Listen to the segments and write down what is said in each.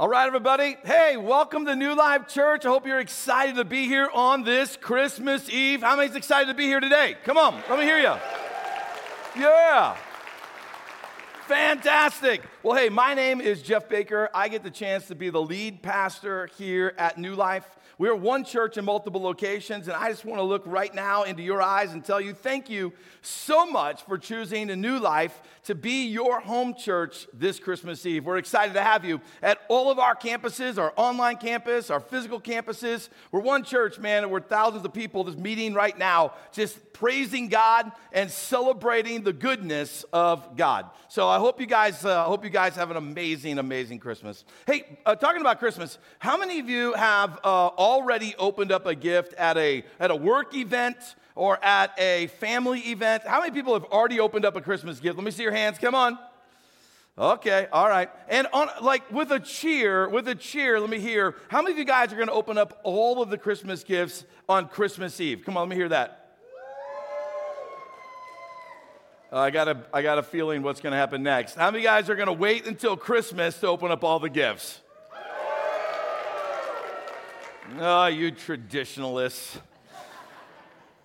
All right, everybody. Hey, welcome to New Life Church. I hope you're excited to be here on this Christmas Eve. How many's excited to be here today? Come on, let me hear you. Yeah. Fantastic. Well, hey, my name is Jeff Baker. I get the chance to be the lead pastor here at New Life. We're one church in multiple locations, and I just want to look right now into your eyes and tell you thank you so much for choosing a new life to be your home church this Christmas Eve. We're excited to have you at all of our campuses, our online campus, our physical campuses. We're one church, man, and we're thousands of people just meeting right now, just praising God and celebrating the goodness of God. So I hope you guys, uh, hope you guys have an amazing, amazing Christmas. Hey, uh, talking about Christmas, how many of you have uh, already opened up a gift at a at a work event? or at a family event. How many people have already opened up a Christmas gift? Let me see your hands. Come on. Okay, all right. And on like with a cheer, with a cheer, let me hear. How many of you guys are going to open up all of the Christmas gifts on Christmas Eve? Come on, let me hear that. Uh, I got a, I got a feeling what's going to happen next. How many guys are going to wait until Christmas to open up all the gifts? Oh, you traditionalists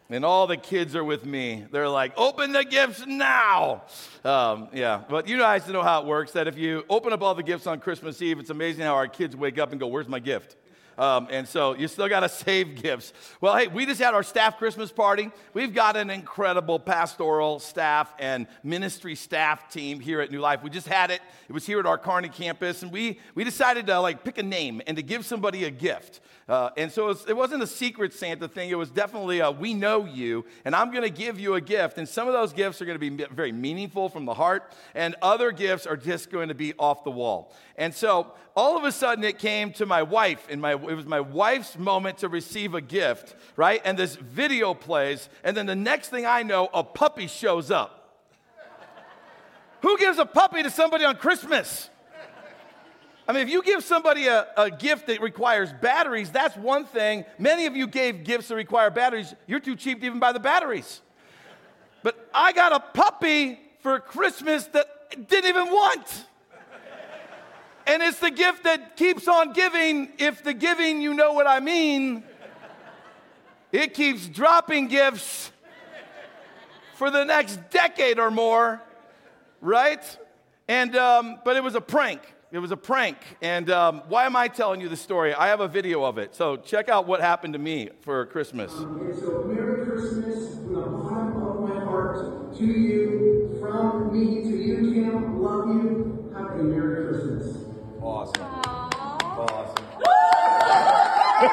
and all the kids are with me. They're like, open the gifts now. Um, yeah, but you guys know how it works that if you open up all the gifts on Christmas Eve, it's amazing how our kids wake up and go, Where's my gift? Um, and so you still got to save gifts. Well, hey, we just had our staff Christmas party. We've got an incredible pastoral staff and ministry staff team here at New Life. We just had it. It was here at our Kearney campus, and we we decided to like pick a name and to give somebody a gift. Uh, and so it, was, wasn't a secret Santa thing. It was definitely a we know you, and I'm going to give you a gift. And some of those gifts are going to be very meaningful from the heart, and other gifts are just going to be off the wall. And so all of a sudden it came to my wife, and my, it was my wife's moment to receive a gift, right? And this video plays, and then the next thing I know, a puppy shows up. Who gives a puppy to somebody on Christmas? I mean, if you give somebody a, a gift that requires batteries, that's one thing. Many of you gave gifts that require batteries. You're too cheap to even buy the batteries. But I got a puppy for Christmas that I didn't even want. And it's the gift that keeps on giving. If the giving, you know what I mean, it keeps dropping gifts for the next decade or more, right? And, um, but it was a prank. It was a prank. And um, why am I telling you the story? I have a video of it. So check out what happened to me for Christmas. Um, and so, Merry Christmas from the bottom of my heart to you,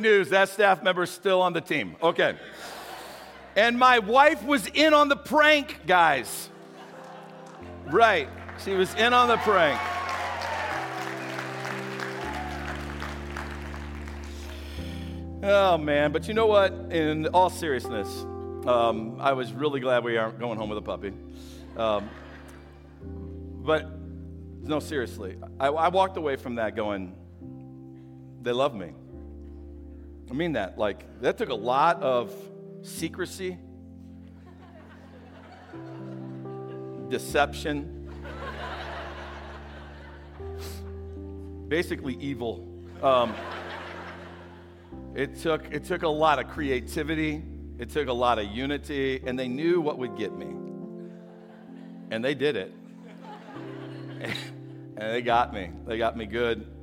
news, that staff member's still on the team. Okay. And my wife was in on the prank, guys. Right. She was in on the prank. Oh, man. But you know what? In all seriousness, um, I was really glad we aren't going home with a puppy. Um, but no, seriously, I, I walked away from that going, they love me. I mean that. Like, that took a lot of secrecy, deception, basically evil. Um, it, took, it took a lot of creativity, it took a lot of unity, and they knew what would get me. And they did it. and they got me. They got me good.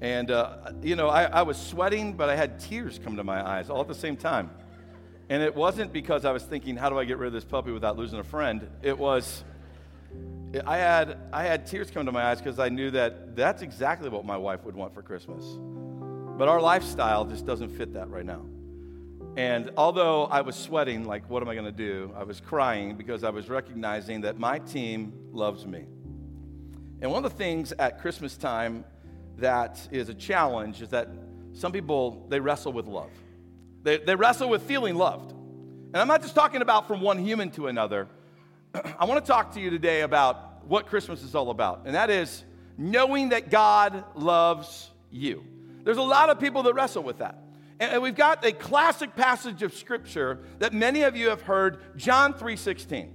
And, uh, you know, I, I was sweating, but I had tears come to my eyes all at the same time. And it wasn't because I was thinking, how do I get rid of this puppy without losing a friend? It was, I had, I had tears come to my eyes because I knew that that's exactly what my wife would want for Christmas. But our lifestyle just doesn't fit that right now. And although I was sweating, like, what am I going to do? I was crying because I was recognizing that my team loves me. And one of the things at Christmas time that is a challenge is that some people, they wrestle with love. They, they wrestle with feeling loved. And I'm not just talking about from one human to another. I want to talk to you today about what Christmas is all about, and that is knowing that God loves you. There's a lot of people that wrestle with that. And we've got a classic passage of scripture that many of you have heard, John 3:16.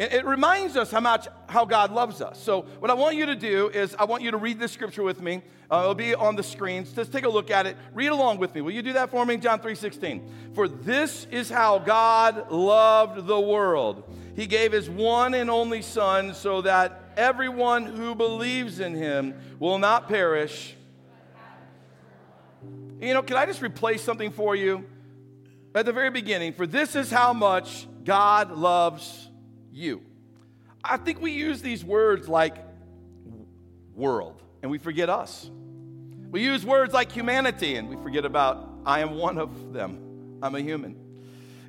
It reminds us how much how God loves us. So what I want you to do is I want you to read this scripture with me. Uh, it'll be on the screens. Just take a look at it. Read along with me. Will you do that for me? John 3:16. For this is how God loved the world. He gave his one and only son so that everyone who believes in him will not perish you know, can I just replace something for you? At the very beginning, for this is how much God loves you. I think we use these words like world and we forget us. We use words like humanity and we forget about I am one of them. I'm a human.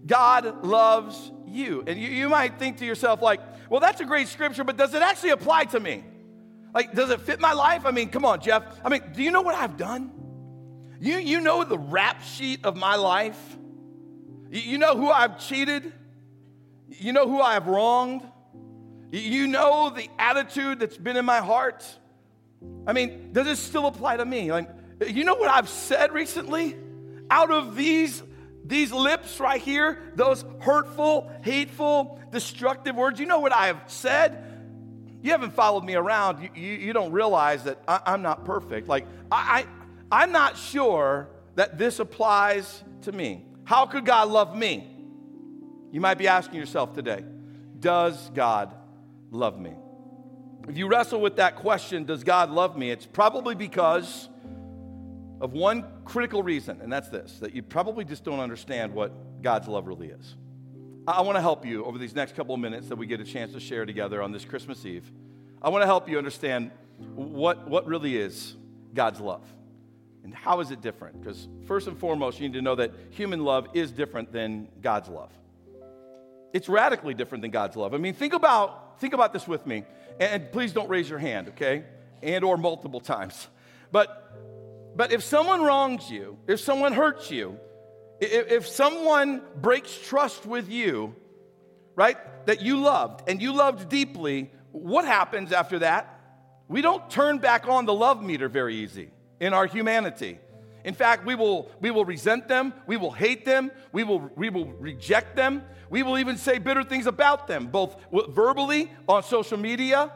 God loves you. And you, you might think to yourself, like, well, that's a great scripture, but does it actually apply to me? Like, does it fit my life? I mean, come on, Jeff. I mean, do you know what I've done? You, you know the rap sheet of my life? You know who I've cheated? You know who I've wronged? You know the attitude that's been in my heart? I mean, does this still apply to me? Like, you know what I've said recently? Out of these, these lips right here, those hurtful, hateful, destructive words, you know what I have said? You haven't followed me around. You, you, you don't realize that I, am not perfect. Like, I, I'm not sure that this applies to me. How could God love me? You might be asking yourself today, does God love me? If you wrestle with that question, does God love me? It's probably because of one critical reason, and that's this that you probably just don't understand what God's love really is. I want to help you over these next couple of minutes that we get a chance to share together on this Christmas Eve. I want to help you understand what, what really is God's love. And how is it different? Because first and foremost, you need to know that human love is different than God's love. It's radically different than God's love. I mean, think about think about this with me. And please don't raise your hand, okay? And or multiple times. But but if someone wrongs you, if someone hurts you, if, if someone breaks trust with you, right? That you loved and you loved deeply, what happens after that? We don't turn back on the love meter very easy in our humanity. In fact, we will, we will resent them, we will hate them, we will, we will reject them, we will even say bitter things about them, both verbally on social media.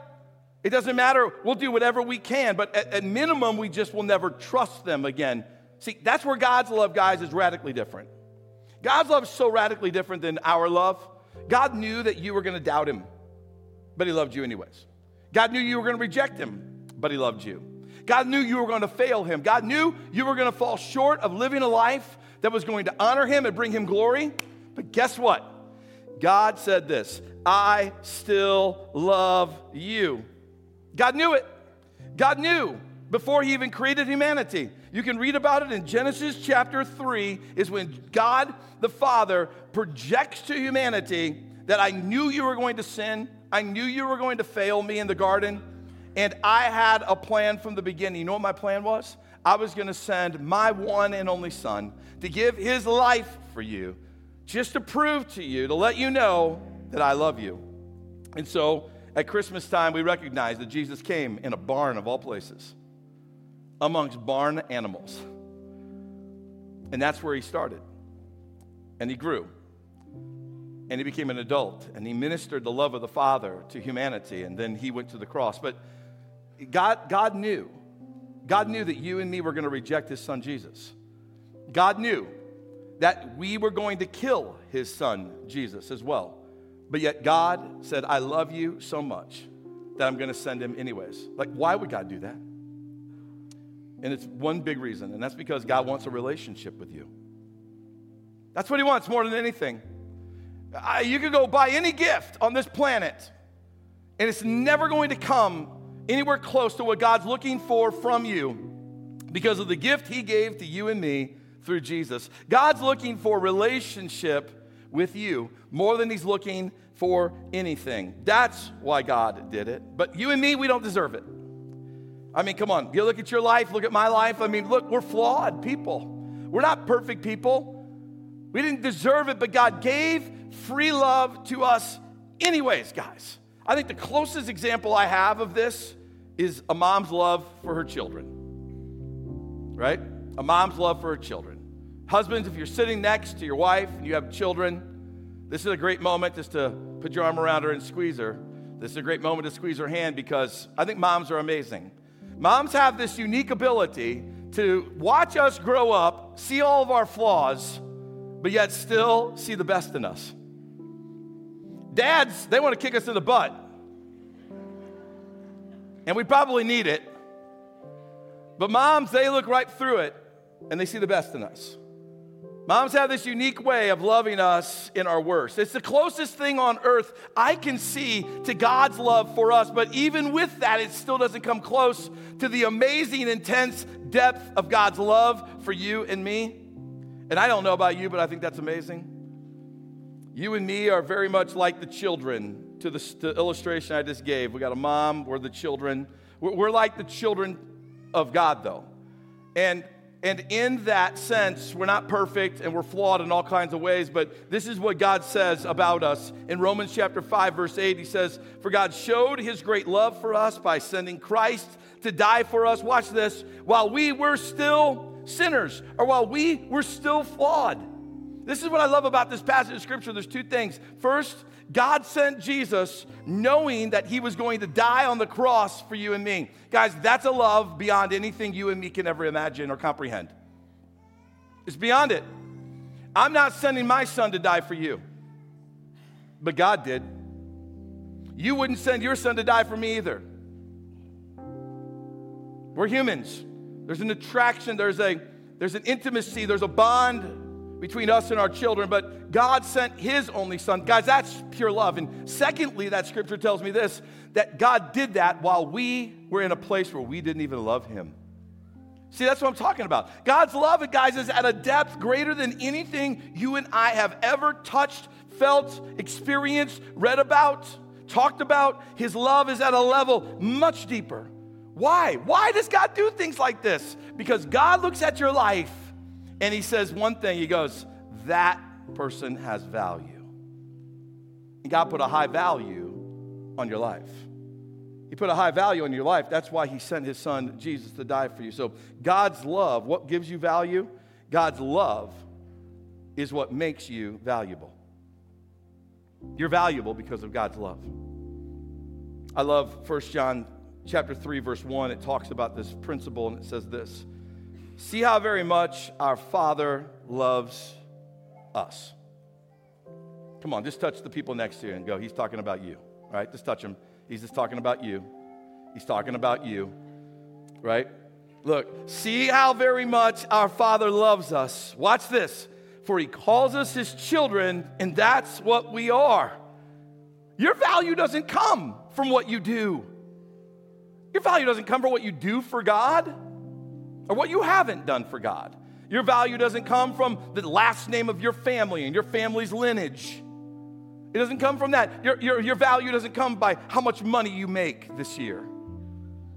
It doesn't matter, we'll do whatever we can, but at, at minimum, we just will never trust them again. See, that's where God's love, guys, is radically different. God's love is so radically different than our love. God knew that you were going to doubt him, but he loved you anyways. God knew you were going to reject him, but he loved you. God knew you were going to fail him. God knew you were going to fall short of living a life that was going to honor him and bring him glory. But guess what? God said this I still love you. God knew it. God knew before he even created humanity. You can read about it in Genesis chapter 3, is when God the Father projects to humanity that I knew you were going to sin, I knew you were going to fail me in the garden. And I had a plan from the beginning. You know what my plan was? I was going to send my one and only son to give his life for you, just to prove to you, to let you know that I love you. And so at Christmas time, we recognize that Jesus came in a barn of all places, amongst barn animals. And that's where he started. And he grew. And he became an adult. And he ministered the love of the Father to humanity. And then he went to the cross. But God, God knew. God knew that you and me were going to reject his son Jesus. God knew that we were going to kill his son Jesus as well. But yet God said, I love you so much that I'm going to send him anyways. Like, why would God do that? And it's one big reason, and that's because God wants a relationship with you. That's what he wants more than anything. I, you could go buy any gift on this planet And it's never going to come anywhere close to what God's looking for from you because of the gift He gave to you and me through Jesus. God's looking for relationship with you more than He's looking for anything. That's why God did it. But you and me, we don't deserve it. I mean, come on, you look at your life, look at my life. I mean, look, we're flawed people. We're not perfect people. We didn't deserve it, but God gave free love to us, anyways, guys. I think the closest example I have of this is a mom's love for her children, right? A mom's love for her children. Husbands, if you're sitting next to your wife and you have children, this is a great moment just to put your arm around her and squeeze her. This is a great moment to squeeze her hand because I think moms are amazing. Moms have this unique ability to watch us grow up, see all of our flaws, but yet still see the best in us. Dads, they want to kick us in the butt. And we probably need it. But moms, they look right through it and they see the best in us. Moms have this unique way of loving us in our worst. It's the closest thing on earth I can see to God's love for us, but even with that, it still doesn't come close to the amazing, intense depth of God's love for you and me. And I don't know about you, but I think that's amazing. You and me are very much like the children to the, the illustration I just gave. We got a mom, we're the children. We're, we're like the children of God, though. And and in that sense, we're not perfect and we're flawed in all kinds of ways, but this is what God says about us. In Romans chapter 5, verse 8, he says, For God showed his great love for us by sending Christ to die for us. Watch this, while we were still sinners, or while we were still flawed. This is what I love about this passage of scripture. There's two things. First, God sent Jesus knowing that he was going to die on the cross for you and me. Guys, that's a love beyond anything you and me can ever imagine or comprehend. It's beyond it. I'm not sending my son to die for you, but God did. You wouldn't send your son to die for me either. We're humans. There's an attraction, there's a there's an intimacy, there's a bond between us and our children, but God sent His only Son. Guys, that's pure love. And secondly, that scripture tells me this that God did that while we were in a place where we didn't even love Him. See, that's what I'm talking about. God's love, guys, is at a depth greater than anything you and I have ever touched, felt, experienced, read about, talked about. His love is at a level much deeper. Why? Why does God do things like this? Because God looks at your life and he says one thing he goes, That person has value. And God put a high value on your life. He put a high value on your life. That's why he sent his son Jesus to die for you. So, God's love, what gives you value? God's love is what makes you valuable. You're valuable because of God's love. I love 1 John chapter 3 verse 1. It talks about this principle and it says this. See how very much our Father loves us. Come on, just touch the people next to you and go, He's talking about you, right? Just touch him. He's just talking about you. He's talking about you, right? Look, see how very much our Father loves us. Watch this. For He calls us His children, and that's what we are. Your value doesn't come from what you do. Your value doesn't come from what you do for God or what you haven't done for God. Your value doesn't come from the last name of your family and your family's lineage. It doesn't come from that. Your, your, your value doesn't come by how much money you make this year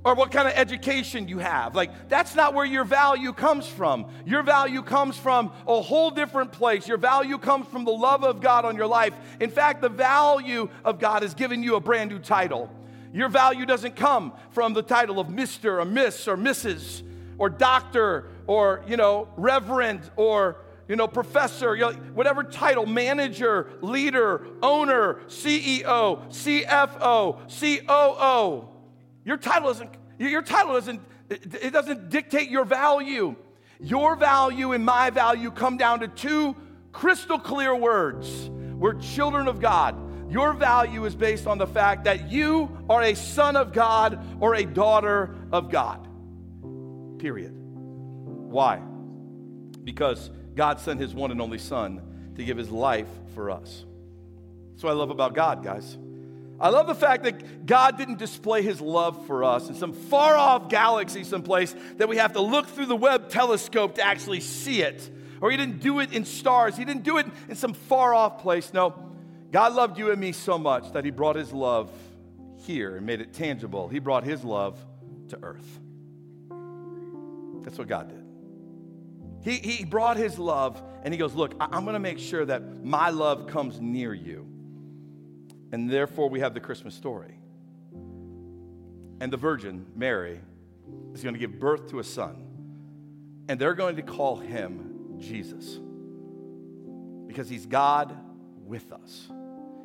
or what kind of education you have. Like, that's not where your value comes from. Your value comes from a whole different place. Your value comes from the love of God on your life. In fact, the value of God has given you a brand new title. Your value doesn't come from the title of Mr. or Miss or Mrs or doctor or, you know, reverend or, you know, professor, you know, whatever title, manager, leader, owner, CEO, CFO, COO. Your title doesn't, your title doesn't, it doesn't dictate your value. Your value and my value come down to two crystal clear words. We're children of God. Your value is based on the fact that you are a son of God or a daughter of God. Period. Why? Because God sent his one and only Son to give his life for us. That's what I love about God, guys. I love the fact that God didn't display his love for us in some far off galaxy someplace that we have to look through the Webb telescope to actually see it. Or he didn't do it in stars, he didn't do it in some far off place. No, God loved you and me so much that he brought his love here and made it tangible. He brought his love to earth. That's what God did. He, he brought his love and he goes, Look, I'm going to make sure that my love comes near you. And therefore, we have the Christmas story. And the Virgin, Mary, is going to give birth to a son. And they're going to call him Jesus because he's God with us.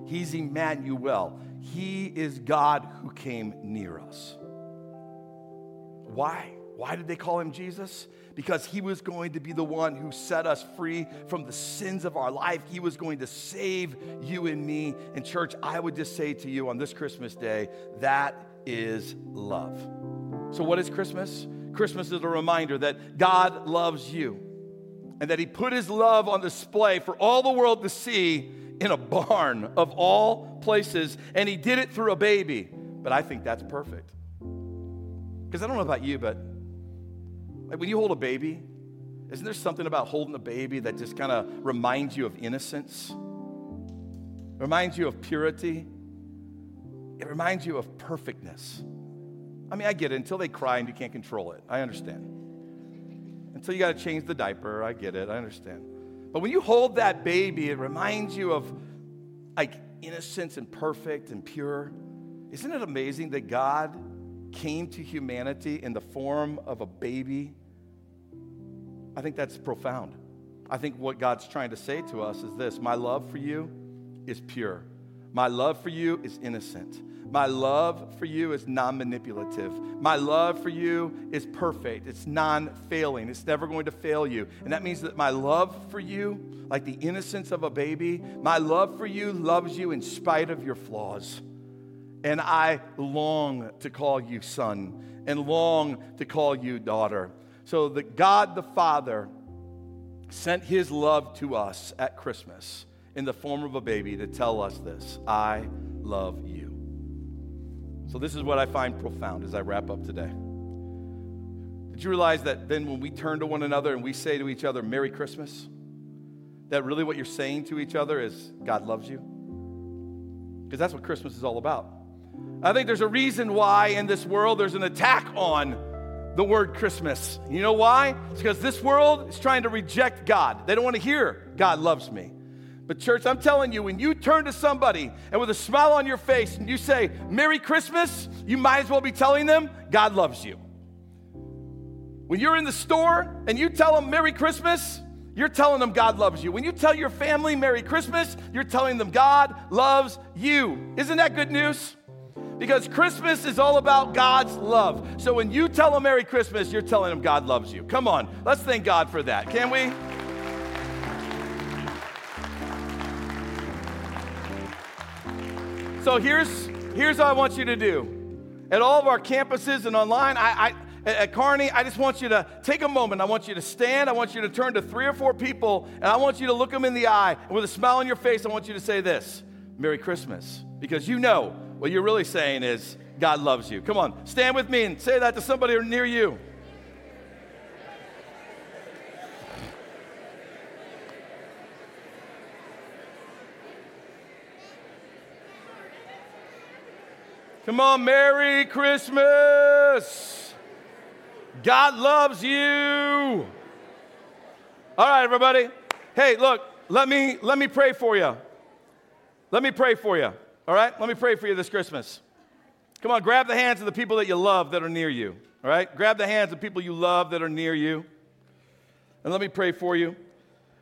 He's Emmanuel. He is God who came near us. Why? Why did they call him Jesus? Because he was going to be the one who set us free from the sins of our life. He was going to save you and me. And, church, I would just say to you on this Christmas day, that is love. So, what is Christmas? Christmas is a reminder that God loves you and that he put his love on display for all the world to see in a barn of all places. And he did it through a baby. But I think that's perfect. Because I don't know about you, but when you hold a baby, isn't there something about holding a baby that just kind of reminds you of innocence? Reminds you of purity? It reminds you of perfectness. I mean, I get it. Until they cry and you can't control it, I understand. Until you got to change the diaper, I get it. I understand. But when you hold that baby, it reminds you of like innocence and perfect and pure. Isn't it amazing that God came to humanity in the form of a baby I think that's profound. I think what God's trying to say to us is this My love for you is pure. My love for you is innocent. My love for you is non manipulative. My love for you is perfect. It's non failing. It's never going to fail you. And that means that my love for you, like the innocence of a baby, my love for you loves you in spite of your flaws. And I long to call you son and long to call you daughter. So that God the Father sent his love to us at Christmas in the form of a baby to tell us this I love you. So, this is what I find profound as I wrap up today. Did you realize that then when we turn to one another and we say to each other, Merry Christmas, that really what you're saying to each other is, God loves you? Because that's what Christmas is all about. I think there's a reason why in this world there's an attack on the word Christmas. You know why? It's because this world is trying to reject God. They don't want to hear God loves me. But, church, I'm telling you, when you turn to somebody and with a smile on your face and you say, Merry Christmas, you might as well be telling them, God loves you. When you're in the store and you tell them Merry Christmas, you're telling them God loves you. When you tell your family Merry Christmas, you're telling them God loves you. Isn't that good news? Because Christmas is all about God's love. So when you tell them Merry Christmas, you're telling them God loves you. Come on, let's thank God for that, can we? So here's here's what I want you to do. At all of our campuses and online, I, I at Kearney, I just want you to take a moment. I want you to stand. I want you to turn to three or four people, and I want you to look them in the eye. And with a smile on your face, I want you to say this Merry Christmas. Because you know what you're really saying is, God loves you. Come on, stand with me and say that to somebody near you. Come on, Merry Christmas. God loves you. All right, everybody. Hey, look, let me let me pray for you. Let me pray for you. All right? Let me pray for you this Christmas. Come on, grab the hands of the people that you love that are near you. All right? Grab the hands of people you love that are near you. And let me pray for you.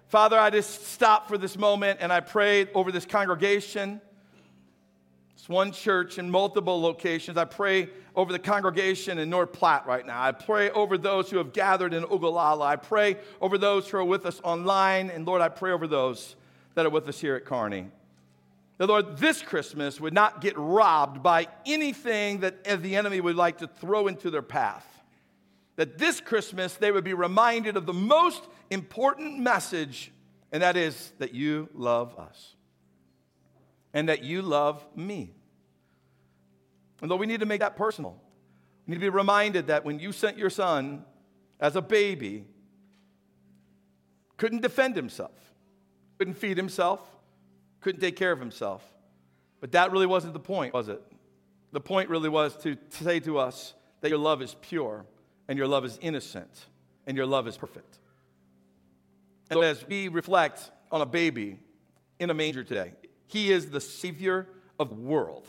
Father, I just stop for this moment and I pray over this congregation. It's one church in multiple locations. I pray over the congregation in North Platte right now. I pray over those who have gathered in Ogallala. I pray over those who are with us online. And Lord, I pray over those that are with us here at Kearney. The Lord, this Christmas would not get robbed by anything that the enemy would like to throw into their path. That this Christmas they would be reminded of the most important message, and that is that you love us and that you love me. And though we need to make that personal, we need to be reminded that when you sent your son as a baby, couldn't defend himself, couldn't feed himself, couldn't take care of himself. But that really wasn't the point, was it? The point really was to, say to us that your love is pure and your love is innocent and your love is perfect. And so as we reflect on a baby in a manger today, he is the Savior of the world.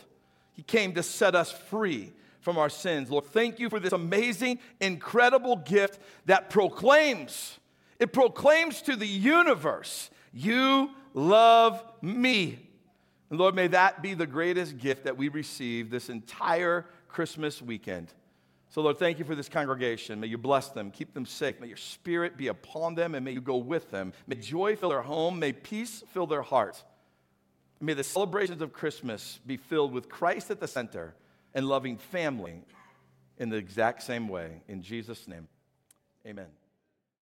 He came to set us free from our sins. Lord, thank you for this amazing, incredible gift that proclaims, it proclaims to the universe, you love me. And Lord, may that be the greatest gift that we receive this entire Christmas weekend. So, Lord, thank you for this congregation. May you bless them, keep them safe. May your spirit be upon them, and may you go with them. May joy fill their home, may peace fill their heart. May the celebrations of Christmas be filled with Christ at the center and loving family in the exact same way. In Jesus' name, amen.